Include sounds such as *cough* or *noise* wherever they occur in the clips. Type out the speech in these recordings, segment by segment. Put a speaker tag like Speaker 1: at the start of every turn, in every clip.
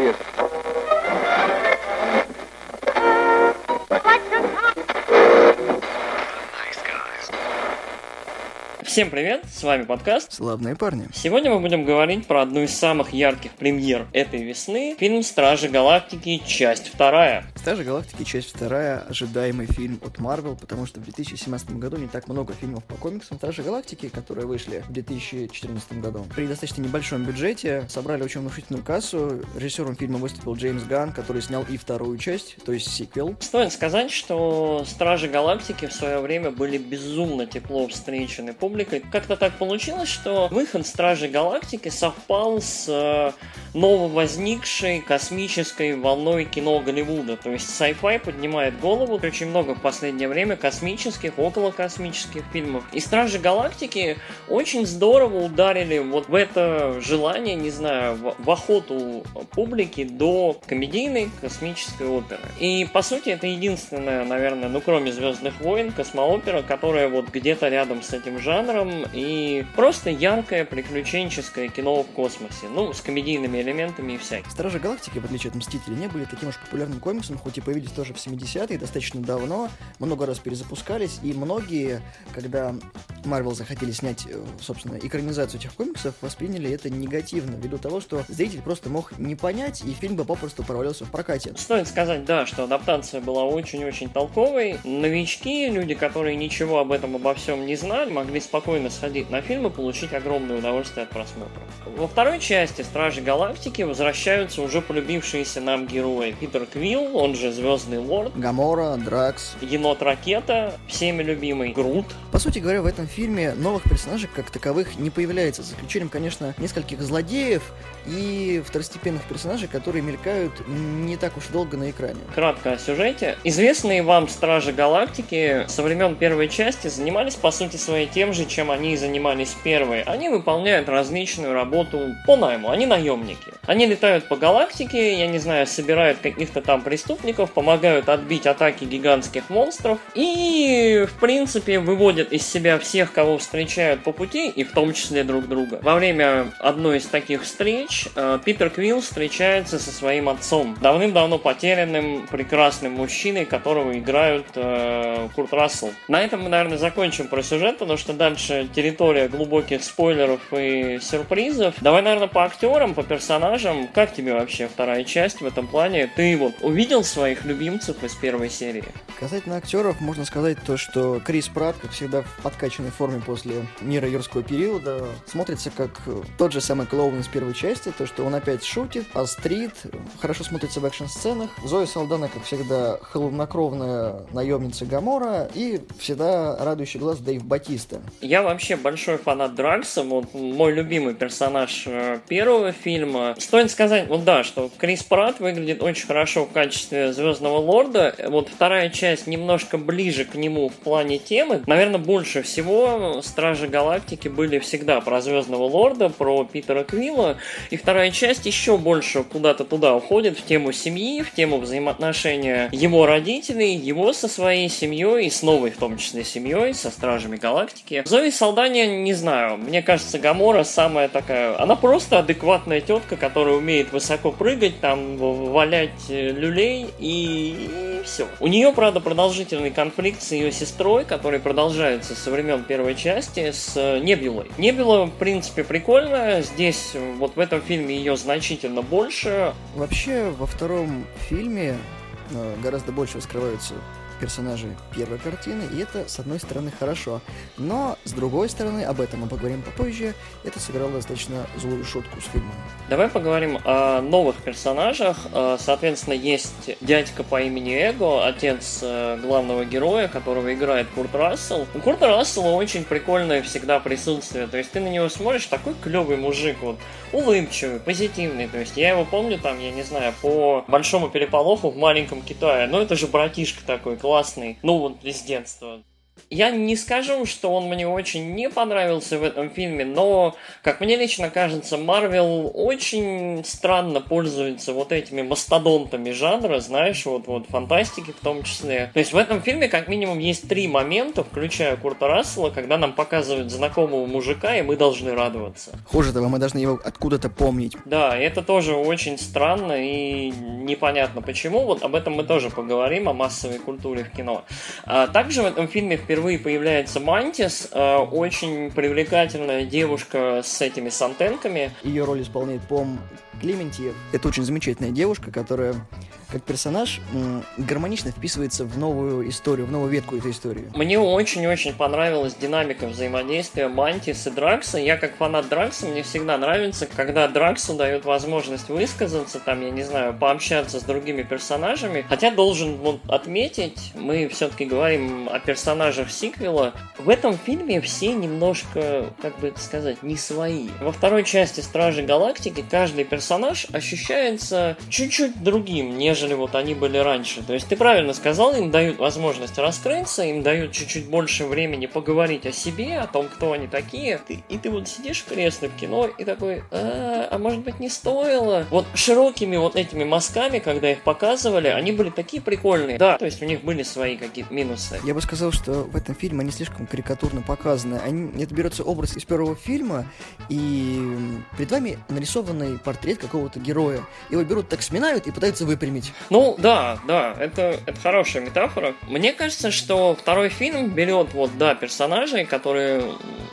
Speaker 1: человек.
Speaker 2: Всем привет, с вами подкаст
Speaker 3: Славные парни.
Speaker 2: Сегодня мы будем говорить про одну из самых ярких премьер этой весны. Фильм «Стражи Галактики. Часть вторая».
Speaker 3: «Стражи Галактики. Часть вторая» — ожидаемый фильм от Marvel, потому что в 2017 году не так много фильмов по комиксам. «Стражи Галактики», которые вышли в 2014 году, при достаточно небольшом бюджете собрали очень внушительную кассу. Режиссером фильма выступил Джеймс Ганн, который снял и вторую часть, то есть сиквел.
Speaker 2: Стоит сказать, что «Стражи Галактики» в свое время были безумно тепло встречены публикой. Как-то так получилось, что выход Стражей Галактики совпал с э, нововозникшей космической волной кино Голливуда. То есть sci-fi поднимает голову. Очень много в последнее время космических, околокосмических фильмов. И Стражи Галактики очень здорово ударили вот в это желание, не знаю, в, в охоту публики до комедийной космической оперы. И, по сути, это единственная, наверное, ну, кроме Звездных войн, космоопера, которая вот где-то рядом с этим жанром и просто яркое приключенческое кино в космосе. Ну, с комедийными элементами и всяким.
Speaker 3: Стражи Галактики, в отличие от Мстителей, не были таким уж популярным комиксом, хоть и появились тоже в 70-е, достаточно давно, много раз перезапускались, и многие, когда Марвел захотели снять, э, собственно, экранизацию этих комиксов, восприняли это негативно, ввиду того, что зритель просто мог не понять, и фильм бы попросту провалился в прокате.
Speaker 2: Стоит сказать, да, что адаптация была очень-очень толковой. Новички, люди, которые ничего об этом обо всем не знали, могли спокойно спокойно сходить на фильм и получить огромное удовольствие от просмотра. Во второй части Стражи Галактики возвращаются уже полюбившиеся нам герои Питер Квилл, он же Звездный Лорд,
Speaker 3: Гамора, Дракс,
Speaker 2: Енот Ракета, всеми любимый Грут.
Speaker 3: По сути говоря, в этом фильме новых персонажей как таковых не появляется, за исключением, конечно, нескольких злодеев и второстепенных персонажей, которые мелькают не так уж долго на экране.
Speaker 2: Кратко о сюжете. Известные вам Стражи Галактики со времен первой части занимались, по сути, своей тем же, чем они занимались первой. Они выполняют различную работу по найму, они наемники. Они летают по галактике, я не знаю, собирают каких-то там преступников, помогают отбить атаки гигантских монстров и, в принципе, выводят из себя всех, кого встречают по пути, и в том числе друг друга. Во время одной из таких встреч э, Питер Квилл встречается со своим отцом, давным-давно потерянным, прекрасным мужчиной, которого играют э, Курт Рассел. На этом мы, наверное, закончим про сюжет, потому что дальше территория глубоких спойлеров и сюрпризов. Давай, наверное, по актерам, по персонажам. Как тебе вообще вторая часть в этом плане? Ты вот увидел своих любимцев из первой серии?
Speaker 3: Касательно актеров, можно сказать то, что Крис Пратт, как всегда, в подкачанной форме после мира юрского периода, смотрится как тот же самый клоун из первой части, то, что он опять шутит, острит, хорошо смотрится в экшн-сценах. Зоя Салдана, как всегда, холоднокровная наемница Гамора и всегда радующий глаз Дэйв Батиста.
Speaker 2: Я вообще большой фанат Дракса, вот мой любимый персонаж э, первого фильма. Стоит сказать, вот да, что Крис Пратт выглядит очень хорошо в качестве Звездного Лорда. Вот вторая часть немножко ближе к нему в плане темы. Наверное, больше всего Стражи Галактики были всегда про Звездного Лорда, про Питера Квилла. И вторая часть еще больше куда-то туда уходит, в тему семьи, в тему взаимоотношения его родителей, его со своей семьей и с новой в том числе семьей, со Стражами Галактики. Зои Салдания, не знаю, мне кажется, Гамора самая такая... Она просто адекватная тетка, которая умеет высоко прыгать, там, валять э, люлей и, и все. У нее, правда, продолжительный конфликт с ее сестрой, который продолжается со времен первой части, с э, Небулой. Небула, в принципе, прикольная. Здесь, вот в этом фильме ее значительно больше.
Speaker 3: Вообще, во втором фильме э, гораздо больше раскрываются персонажей первой картины, и это, с одной стороны, хорошо. Но, с другой стороны, об этом мы поговорим попозже, это сыграло достаточно злую шутку с фильмом.
Speaker 2: Давай поговорим о новых персонажах. Э, соответственно, есть дядька по имени Эго, отец э, главного героя, которого играет Курт Рассел. У Курта Рассела очень прикольное всегда присутствие. То есть ты на него смотришь, такой клевый мужик, вот, улыбчивый, позитивный. То есть я его помню там, я не знаю, по большому переполоху в маленьком Китае. Ну это же братишка такой, классный, ну вот из детства. Я не скажу, что он мне очень не понравился в этом фильме, но, как мне лично кажется, Марвел очень странно пользуется вот этими мастодонтами жанра, знаешь, вот, вот фантастики в том числе. То есть в этом фильме как минимум есть три момента, включая Курта Рассела, когда нам показывают знакомого мужика, и мы должны радоваться.
Speaker 3: Хуже того, мы должны его откуда-то помнить.
Speaker 2: Да, это тоже очень странно и непонятно почему. Вот об этом мы тоже поговорим, о массовой культуре в кино. А также в этом фильме впервые впервые появляется Мантис, э, очень привлекательная девушка с этими с антенками.
Speaker 3: Ее роль исполняет Пом Клементьев. Это очень замечательная девушка, которая как персонаж гармонично вписывается в новую историю, в новую ветку этой истории.
Speaker 2: Мне очень-очень понравилась динамика взаимодействия Мантис и Дракса. Я как фанат Дракса, мне всегда нравится, когда Драксу дают возможность высказаться, там, я не знаю, пообщаться с другими персонажами. Хотя должен вот, отметить, мы все-таки говорим о персонажах сиквела. В этом фильме все немножко, как бы это сказать, не свои. Во второй части Стражи Галактики каждый персонаж ощущается чуть-чуть другим, нежели вот они были раньше. То есть ты правильно сказал, им дают возможность раскрыться, им дают чуть-чуть больше времени поговорить о себе, о том, кто они такие. Ты, и ты вот сидишь в кресле в кино и такой, а, а может быть не стоило? Вот широкими вот этими мазками, когда их показывали, они были такие прикольные. Да, то есть у них были свои какие-то минусы.
Speaker 3: Я бы сказал, что в этом фильме они слишком карикатурно показаны. Они, это берется образ из первого фильма, и перед вами нарисованный портрет какого-то героя. Его берут так сминают и пытаются выпрямить.
Speaker 2: Ну, да, да, это, это хорошая метафора. Мне кажется, что второй фильм берет, вот, да, персонажей, которые...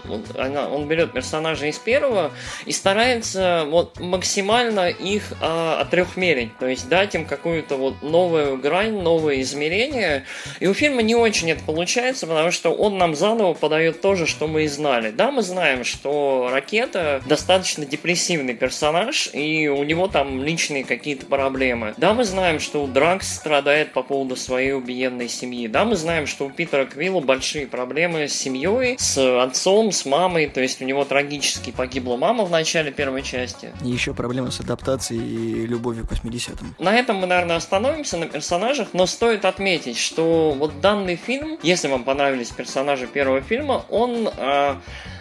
Speaker 2: Вот, он берет персонажей из первого и старается вот максимально их а, отрехмерить, то есть дать им какую-то вот новую грань, новое измерение. И у фильма не очень это получается, потому что он нам заново подает то же, что мы и знали. Да, мы знаем, что Ракета достаточно депрессивный персонаж, и у него там личные какие-то проблемы. Да, мы знаем, что Дракс страдает по поводу своей убиенной семьи. Да, мы знаем, что у Питера Квилла большие проблемы с семьей, с отцом, с мамой. То есть у него трагически погибла мама в начале первой части.
Speaker 3: И еще проблемы с адаптацией и любовью к 80-м.
Speaker 2: На этом мы, наверное, остановимся на персонажах, но стоит отметить, что вот данный фильм, если вам понравились персонажи первого фильма, он... Э,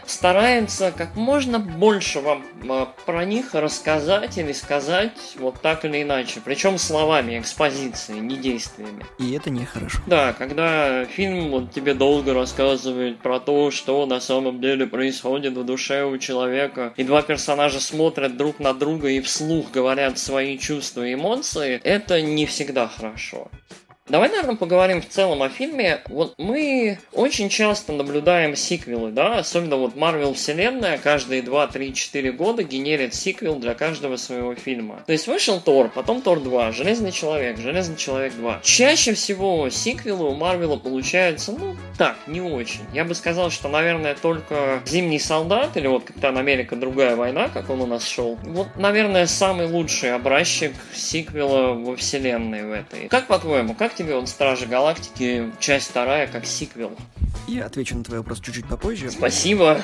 Speaker 2: старается как можно больше вам а, про них рассказать или сказать вот так или иначе. Причем словами, экспозицией, не действиями.
Speaker 3: И это нехорошо.
Speaker 2: Да, когда фильм вот тебе долго рассказывает про то, что на самом деле происходит в душе у человека, и два персонажа смотрят друг на друга и вслух говорят свои чувства и эмоции, это не всегда хорошо. Давай, наверное, поговорим в целом о фильме. Вот мы очень часто наблюдаем сиквелы, да, особенно вот Marvel вселенная каждые 2, 3, 4 года генерит сиквел для каждого своего фильма. То есть вышел Тор, потом Тор 2, Железный Человек, Железный Человек 2. Чаще всего сиквелы у Марвела получаются, ну, так, не очень. Я бы сказал, что, наверное, только Зимний Солдат или вот Капитан Америка Другая война, как он у нас шел. Вот, наверное, самый лучший образчик сиквела во вселенной в этой. Как по-твоему, как тебе он Стражи Галактики, часть вторая, как сиквел?
Speaker 3: Я отвечу на твой вопрос чуть-чуть попозже.
Speaker 2: Спасибо.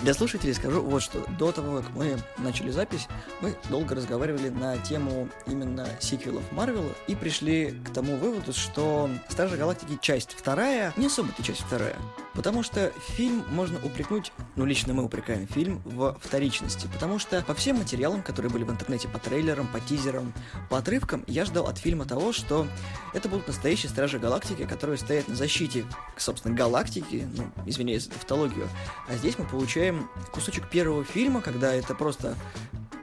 Speaker 3: Для слушателей скажу вот что. До того, как мы начали запись, мы долго разговаривали на тему именно сиквелов Марвела и пришли к тому выводу, что Стражи Галактики часть вторая не особо-то часть вторая. Потому что фильм можно упрекнуть, ну лично мы упрекаем фильм в вторичности, потому что по всем материалам, которые были в интернете, по трейлерам, по тизерам, по отрывкам, я ждал от фильма того, что это будут настоящие Стражи Галактики, которые стоят на защите, собственно, галактики, ну, извиняюсь за тавтологию, а здесь мы получаем кусочек первого фильма, когда это просто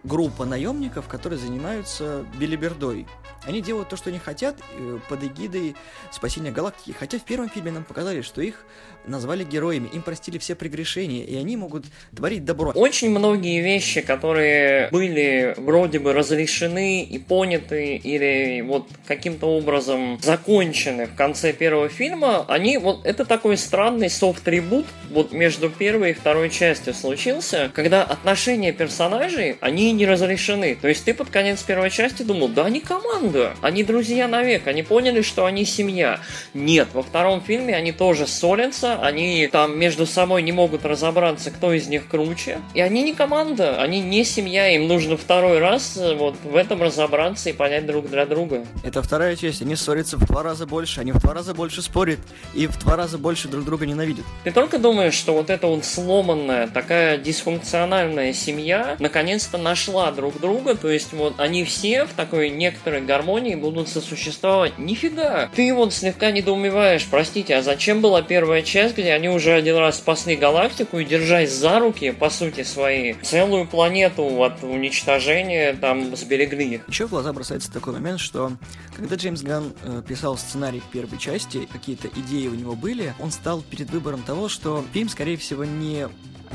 Speaker 3: группа наемников, которые занимаются билибердой. Они делают то, что они хотят э, под эгидой спасения галактики. Хотя в первом фильме нам показали, что их назвали героями, им простили все прегрешения, и они могут творить добро.
Speaker 2: Очень многие вещи, которые были вроде бы разрешены и поняты, или вот каким-то образом закончены в конце первого фильма, они вот это такой странный софт-трибут вот между первой и второй частью случился, когда отношения персонажей, они не разрешены. То есть ты под конец первой части думал, да они команда, они друзья навек, они поняли, что они семья. Нет, во втором фильме они тоже ссорятся, они там между собой не могут разобраться, кто из них круче. И они не команда, они не семья, им нужно второй раз э, вот в этом разобраться и понять друг для друга.
Speaker 3: Это вторая часть, они ссорятся в два раза больше, они в два раза больше спорят и в два раза больше друг друга ненавидят.
Speaker 2: Ты только думаешь, что вот эта вот сломанная, такая дисфункциональная семья наконец-то нашла друг друга, то есть вот они все в такой некоторой гармонии будут сосуществовать. Нифига! Ты вот слегка недоумеваешь, простите, а зачем была первая часть, где они уже один раз спасли галактику и, держась за руки, по сути своей, целую планету от уничтожения там сберегли?
Speaker 3: Еще в глаза бросается такой момент, что когда Джеймс Ганн э, писал сценарий первой части, какие-то идеи у него были, он стал перед выбором того, что фильм, скорее всего, не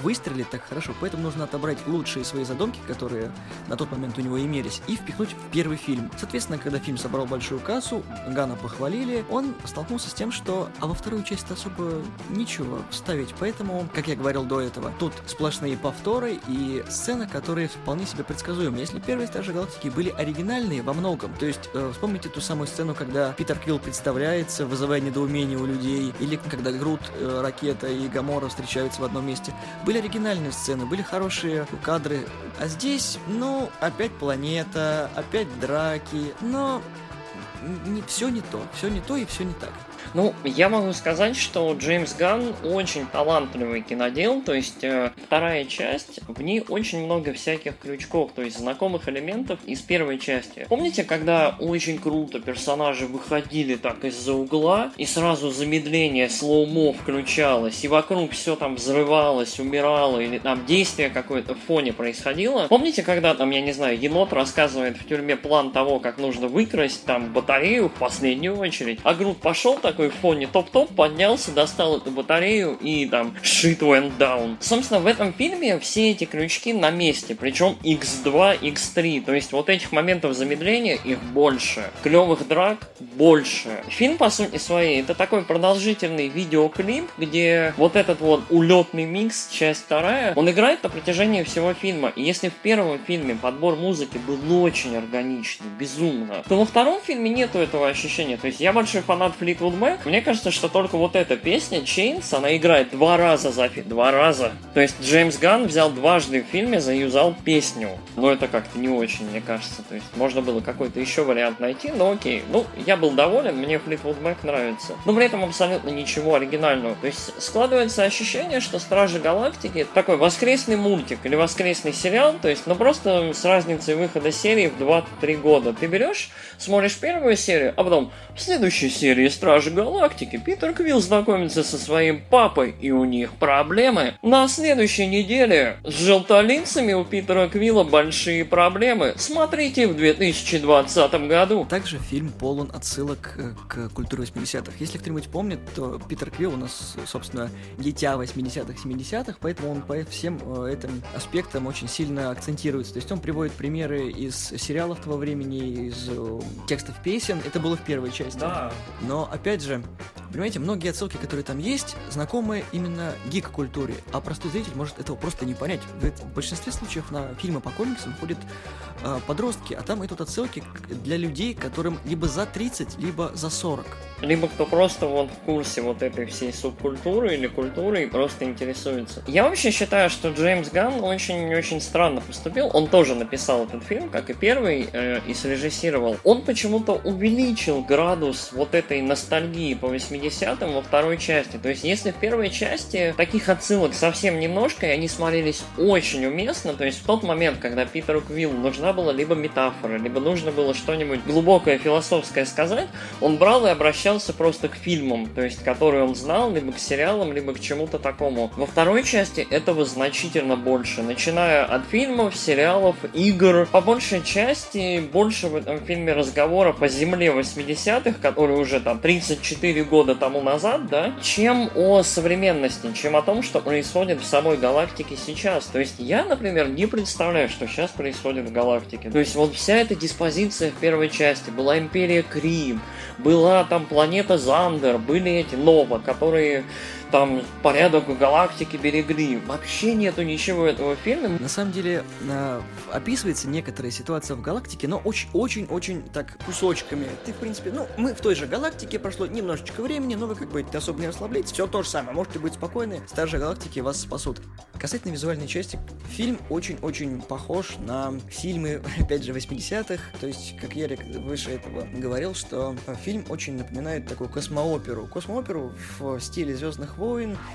Speaker 3: выстрелит так хорошо, поэтому нужно отобрать лучшие свои задумки, которые на тот момент у него имелись, и впихнуть в первый фильм. Соответственно, когда фильм собрал большую кассу, Гана похвалили, он столкнулся с тем, что а во вторую часть особо ничего вставить, поэтому, как я говорил до этого, тут сплошные повторы и сцены, которые вполне себе предсказуемы. Если первые Стражи Галактики были оригинальные во многом, то есть э, вспомните ту самую сцену, когда Питер Квилл представляется, вызывая недоумение у людей, или когда Грут, э, Ракета и Гамора встречаются в одном месте. Были оригинальные сцены, были хорошие кадры. А здесь, ну, опять планета, опять драки, но не, все не то, все не то и все не так.
Speaker 2: Ну, я могу сказать, что Джеймс Ганн очень талантливый кинодел, то есть э, вторая часть, в ней очень много всяких крючков, то есть знакомых элементов из первой части. Помните, когда очень круто персонажи выходили так из-за угла, и сразу замедление слоумо включалось, и вокруг все там взрывалось, умирало, или там действие какое-то в фоне происходило? Помните, когда там, я не знаю, енот рассказывает в тюрьме план того, как нужно выкрасть там батарею в последнюю очередь, а Грут пошел так такой фоне топ-топ, поднялся, достал эту батарею и там shit went down. Собственно, в этом фильме все эти крючки на месте, причем X2, X3, то есть вот этих моментов замедления их больше, клевых драк больше. Фильм, по сути своей, это такой продолжительный видеоклип, где вот этот вот улетный микс, часть вторая, он играет на протяжении всего фильма. И если в первом фильме подбор музыки был очень органичный, безумно, то во втором фильме нету этого ощущения. То есть я большой фанат Fleetwood Back, мне кажется, что только вот эта песня Chains, она играет два раза за фильм, два раза. То есть Джеймс Ганн взял дважды в фильме, заюзал песню. Но это как-то не очень, мне кажется. То есть можно было какой-то еще вариант найти, но окей. Ну, я был доволен, мне Fleetwood Mac нравится. Но при этом абсолютно ничего оригинального. То есть складывается ощущение, что Стражи Галактики это такой воскресный мультик или воскресный сериал, то есть, ну просто с разницей выхода серии в 2-3 года. Ты берешь, смотришь первую серию, а потом в следующей серии Стражи галактики Питер Квилл знакомится со своим папой, и у них проблемы. На следующей неделе с желтолинцами у Питера Квилла большие проблемы. Смотрите в 2020 году.
Speaker 3: Также фильм полон отсылок э, к культуре 80-х. Если кто-нибудь помнит, то Питер Квилл у нас, собственно, дитя 80-х, 70-х, поэтому он по всем э, этим аспектам очень сильно акцентируется. То есть он приводит примеры из сериалов того времени, из э, текстов песен. Это было в первой части.
Speaker 2: Да.
Speaker 3: Но, опять же, Także понимаете, многие отсылки, которые там есть, знакомы именно гик-культуре, а простой зритель может этого просто не понять. В большинстве случаев на фильмы по комиксам ходят э, подростки, а там идут отсылки для людей, которым либо за 30, либо за 40.
Speaker 2: Либо кто просто вот в курсе вот этой всей субкультуры или культуры и просто интересуется. Я вообще считаю, что Джеймс Ганн очень-очень странно поступил. Он тоже написал этот фильм, как и первый, э, и срежиссировал. Он почему-то увеличил градус вот этой ностальгии по 80-м во второй части. То есть, если в первой части таких отсылок совсем немножко, и они смотрелись очень уместно, то есть в тот момент, когда Питеру Квиллу нужна была либо метафора, либо нужно было что-нибудь глубокое философское сказать, он брал и обращался просто к фильмам, то есть, которые он знал, либо к сериалам, либо к чему-то такому. Во второй части этого значительно больше, начиная от фильмов, сериалов, игр. По большей части больше в этом фильме разговора по земле 80-х, которые уже там 34 года тому назад, да, чем о современности, чем о том, что происходит в самой галактике сейчас. То есть я, например, не представляю, что сейчас происходит в галактике. То есть вот вся эта диспозиция в первой части была Империя Крим, была там планета Зандер, были эти Нова, которые там порядок в галактике берегли. Вообще нету ничего этого фильма.
Speaker 3: На самом деле, э, описывается некоторая ситуация в галактике, но очень-очень-очень так кусочками. Ты, в принципе, ну, мы в той же галактике, прошло немножечко времени, но вы как бы особо не расслабляйтесь, все то же самое, можете быть спокойны, старшие галактики вас спасут. Касательно визуальной части, фильм очень-очень похож на фильмы, *laughs* опять же, 80-х, то есть, как Ярик выше этого говорил, что фильм очень напоминает такую космооперу. Космооперу в стиле Звездных войн,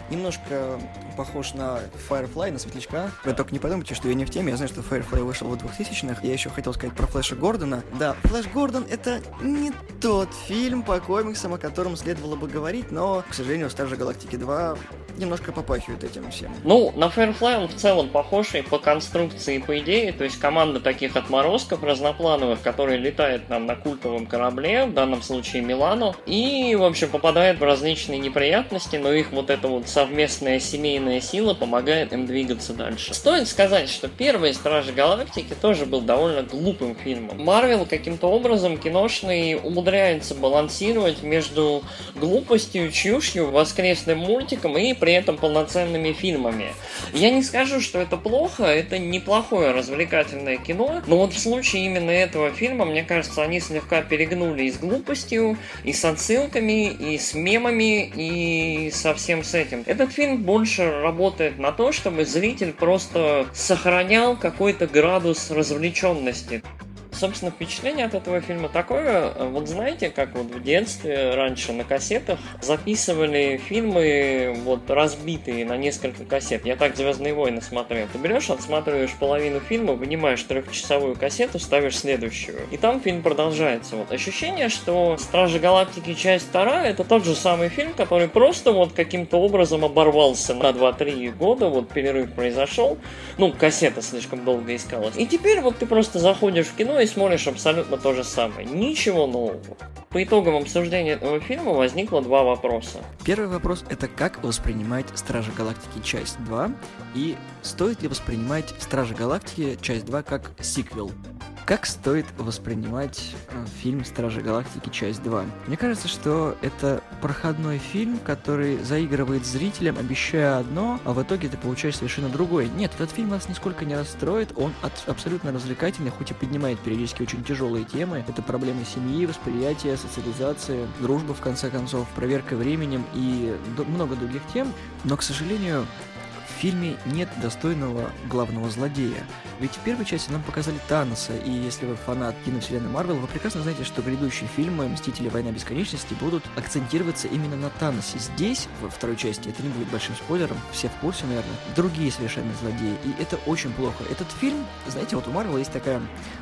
Speaker 3: немножко похож на Firefly, на Светлячка. Вы только не подумайте, что я не в теме, я знаю, что Firefly вышел в 2000-х. Я еще хотел сказать про Флэша Гордона. Да, Флэш Гордон это не тот фильм по комиксам, о котором следовало бы говорить, но, к сожалению, Стар же Галактики 2 немножко попахивает этим всем.
Speaker 2: Ну, на Firefly он в целом похож и по конструкции, и по идее, то есть команда таких отморозков разноплановых, которые летают нам на культовом корабле, в данном случае Милану, и, в общем, попадают в различные неприятности, но их вот эта вот совместная семейная сила помогает им двигаться дальше. Стоит сказать, что первый Стражи Галактики тоже был довольно глупым фильмом. Марвел каким-то образом киношный умудряется балансировать между глупостью, чушью, воскресным мультиком и при этом полноценными фильмами. Я не скажу, что это плохо, это неплохое развлекательное кино, но вот в случае именно этого фильма, мне кажется, они слегка перегнули и с глупостью, и с отсылками, и с мемами, и со всем с этим. Этот фильм больше работает на то, чтобы зритель просто сохранял какой-то градус развлеченности собственно, впечатление от этого фильма такое. Вот знаете, как вот в детстве раньше на кассетах записывали фильмы вот разбитые на несколько кассет. Я так «Звездные войны» смотрел. Ты берешь, отсматриваешь половину фильма, вынимаешь трехчасовую кассету, ставишь следующую. И там фильм продолжается. Вот ощущение, что «Стражи Галактики. Часть вторая» это тот же самый фильм, который просто вот каким-то образом оборвался на 2-3 года, вот перерыв произошел. Ну, кассета слишком долго искалась. И теперь вот ты просто заходишь в кино и смотришь абсолютно то же самое. Ничего нового. По итогам обсуждения этого фильма возникло два вопроса.
Speaker 3: Первый вопрос это как воспринимать Стражи Галактики часть 2 и стоит ли воспринимать Стражи Галактики часть 2 как сиквел. Как стоит воспринимать э, фильм «Стражи Галактики. Часть 2»? Мне кажется, что это проходной фильм, который заигрывает зрителям, обещая одно, а в итоге ты получаешь совершенно другое. Нет, этот фильм нас нисколько не расстроит, он от, абсолютно развлекательный, хоть и поднимает периодически очень тяжелые темы. Это проблемы семьи, восприятия, социализации, дружба, в конце концов, проверка временем и много других тем. Но, к сожалению, фильме нет достойного главного злодея. Ведь в первой части нам показали Таноса, и если вы фанат киновселенной Марвел, вы прекрасно знаете, что грядущие фильмы «Мстители. Война бесконечности» будут акцентироваться именно на Таносе. Здесь, во второй части, это не будет большим спойлером, все в курсе, наверное, другие совершенно злодеи, и это очень плохо. Этот фильм, знаете, вот у Марвел есть такая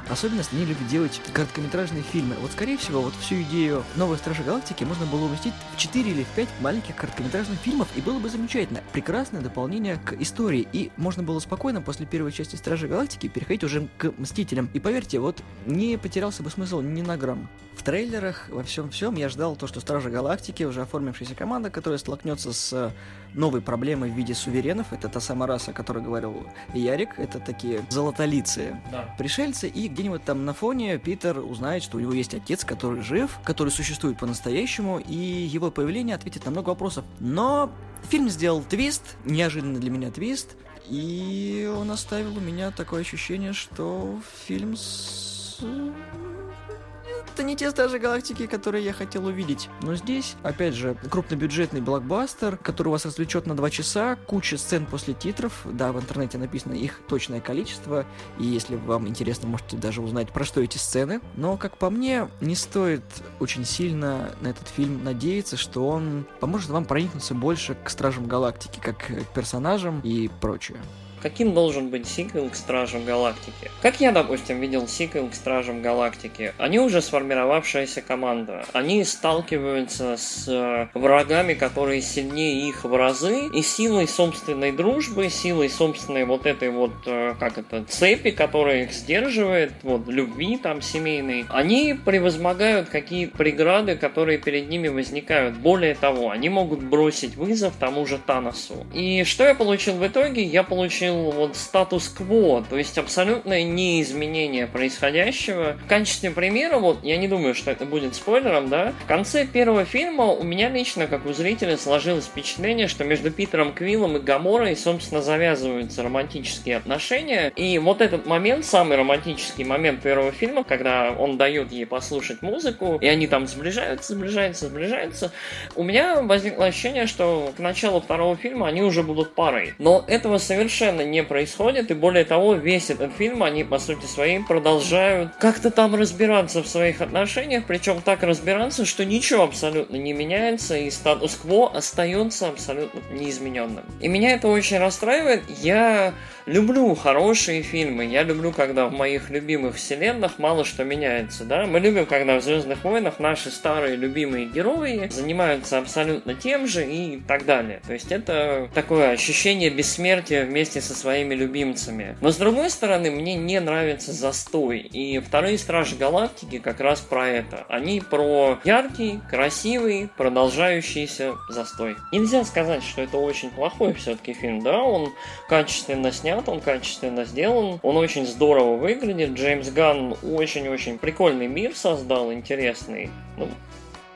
Speaker 3: особенность, они любят делать короткометражные фильмы. Вот, скорее всего, вот всю идею «Новой Стражи Галактики» можно было уместить в 4 или в 5 маленьких короткометражных фильмов, и было бы замечательно. Прекрасное дополнение к истории, и можно было спокойно после первой части Стражи Галактики переходить уже к Мстителям. И поверьте, вот не потерялся бы смысл ни на грамм. В трейлерах, во всем-всем я ждал то, что Стражи Галактики, уже оформившаяся команда, которая столкнется с новой проблемой в виде суверенов. Это та самая раса, о которой говорил Ярик. Это такие золотолицы да. пришельцы. И где-нибудь там на фоне Питер узнает, что у него есть отец, который жив, который существует по-настоящему, и его появление ответит на много вопросов. Но фильм сделал твист, неожиданный для меня твист, и он оставил у меня такое ощущение, что фильм с это не те Стражи Галактики, которые я хотел увидеть. Но здесь, опять же, крупнобюджетный блокбастер, который вас развлечет на 2 часа, куча сцен после титров, да, в интернете написано их точное количество, и если вам интересно, можете даже узнать, про что эти сцены. Но, как по мне, не стоит очень сильно на этот фильм надеяться, что он поможет вам проникнуться больше к Стражам Галактики, как к персонажам и прочее.
Speaker 2: Каким должен быть сиквел к Стражам Галактики? Как я, допустим, видел сиквел к Стражам Галактики? Они уже сформировавшаяся команда. Они сталкиваются с э, врагами, которые сильнее их в разы, и силой собственной дружбы, силой собственной вот этой вот, э, как это, цепи, которая их сдерживает, вот, любви там семейной, они превозмогают какие преграды, которые перед ними возникают. Более того, они могут бросить вызов тому же Таносу. И что я получил в итоге? Я получил получил вот статус-кво, то есть абсолютное неизменение происходящего. В качестве примера, вот я не думаю, что это будет спойлером, да, в конце первого фильма у меня лично, как у зрителя, сложилось впечатление, что между Питером Квиллом и Гаморой, собственно, завязываются романтические отношения. И вот этот момент, самый романтический момент первого фильма, когда он дает ей послушать музыку, и они там сближаются, сближаются, сближаются, у меня возникло ощущение, что к началу второго фильма они уже будут парой. Но этого совершенно не происходит, и более того, весь этот фильм они, по сути своей, продолжают как-то там разбираться в своих отношениях, причем так разбираться, что ничего абсолютно не меняется, и статус-кво остается абсолютно неизмененным. И меня это очень расстраивает. Я люблю хорошие фильмы, я люблю, когда в моих любимых вселенных мало что меняется, да. Мы любим, когда в Звездных войнах наши старые любимые герои занимаются абсолютно тем же и так далее. То есть это такое ощущение бессмертия вместе со своими любимцами. Но с другой стороны, мне не нравится застой. И вторые Стражи Галактики как раз про это. Они про яркий, красивый, продолжающийся застой. Нельзя сказать, что это очень плохой все-таки фильм, да, он качественно снят, снят, он качественно сделан, он очень здорово выглядит. Джеймс Ганн очень-очень прикольный мир создал, интересный. Ну,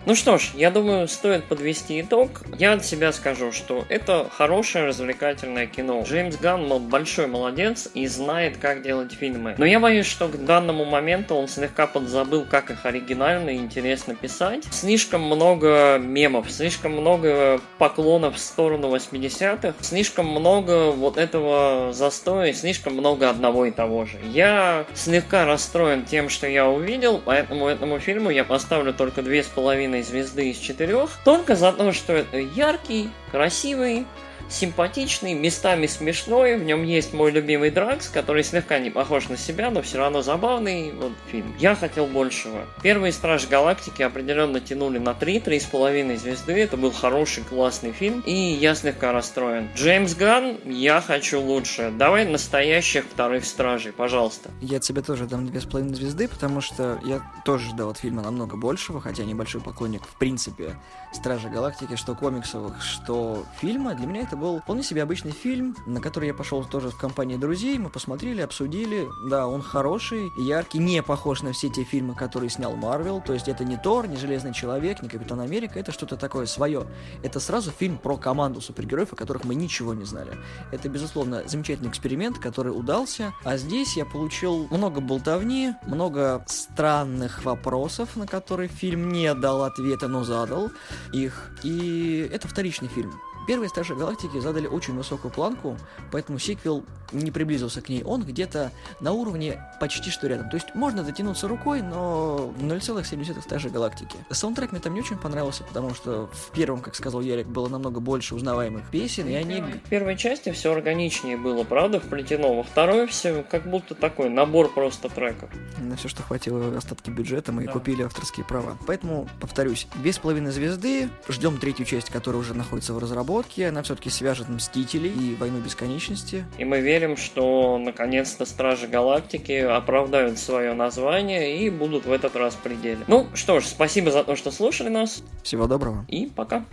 Speaker 2: ну что ж, я думаю, стоит подвести итог. Я от себя скажу, что это хорошее развлекательное кино. Джеймс Ганн большой молодец и знает, как делать фильмы. Но я боюсь, что к данному моменту он слегка подзабыл, как их оригинально и интересно писать. Слишком много мемов, слишком много поклонов в сторону 80-х, слишком много вот этого застоя, слишком много одного и того же. Я слегка расстроен тем, что я увидел, поэтому этому фильму я поставлю только две с половиной половиной звезды из четырех, только за то, что это яркий, красивый, симпатичный, местами смешной. В нем есть мой любимый Дракс, который слегка не похож на себя, но все равно забавный вот, фильм. Я хотел большего. Первые Стражи Галактики определенно тянули на 3, 3,5 звезды. Это был хороший, классный фильм. И я слегка расстроен. Джеймс Ган, я хочу лучше. Давай настоящих вторых Стражей, пожалуйста.
Speaker 3: Я тебе тоже дам 2,5 звезды, потому что я тоже ждал от фильма намного большего, хотя небольшой поклонник в принципе Стражи Галактики, что комиксовых, что фильма. Для меня это был вполне себе обычный фильм, на который я пошел тоже в компании друзей, мы посмотрели, обсудили. Да, он хороший, яркий, не похож на все те фильмы, которые снял Марвел. То есть это не Тор, не Железный Человек, не Капитан Америка, это что-то такое свое. Это сразу фильм про команду супергероев, о которых мы ничего не знали. Это, безусловно, замечательный эксперимент, который удался. А здесь я получил много болтовни, много странных вопросов, на которые фильм не дал ответа, но задал их. И это вторичный фильм. Первые Стражи Галактики задали очень высокую планку, поэтому сиквел не приблизился к ней. Он где-то на уровне почти что рядом. То есть можно дотянуться рукой, но 0,7 Стражи Галактики. Саундтрек мне там не очень понравился, потому что в первом, как сказал Ярик, было намного больше узнаваемых песен, и они...
Speaker 2: В первой части все органичнее было, правда, вплетено. Во второй все как будто такой набор просто треков.
Speaker 3: На все, что хватило остатки бюджета, мы да. купили авторские права. Поэтому, повторюсь, без половины звезды, ждем третью часть, которая уже находится в разработке, разработки, она все-таки свяжет Мстителей и Войну Бесконечности.
Speaker 2: И мы верим, что наконец-то Стражи Галактики оправдают свое название и будут в этот раз в пределе. Ну что ж, спасибо за то, что слушали нас.
Speaker 3: Всего доброго.
Speaker 2: И пока.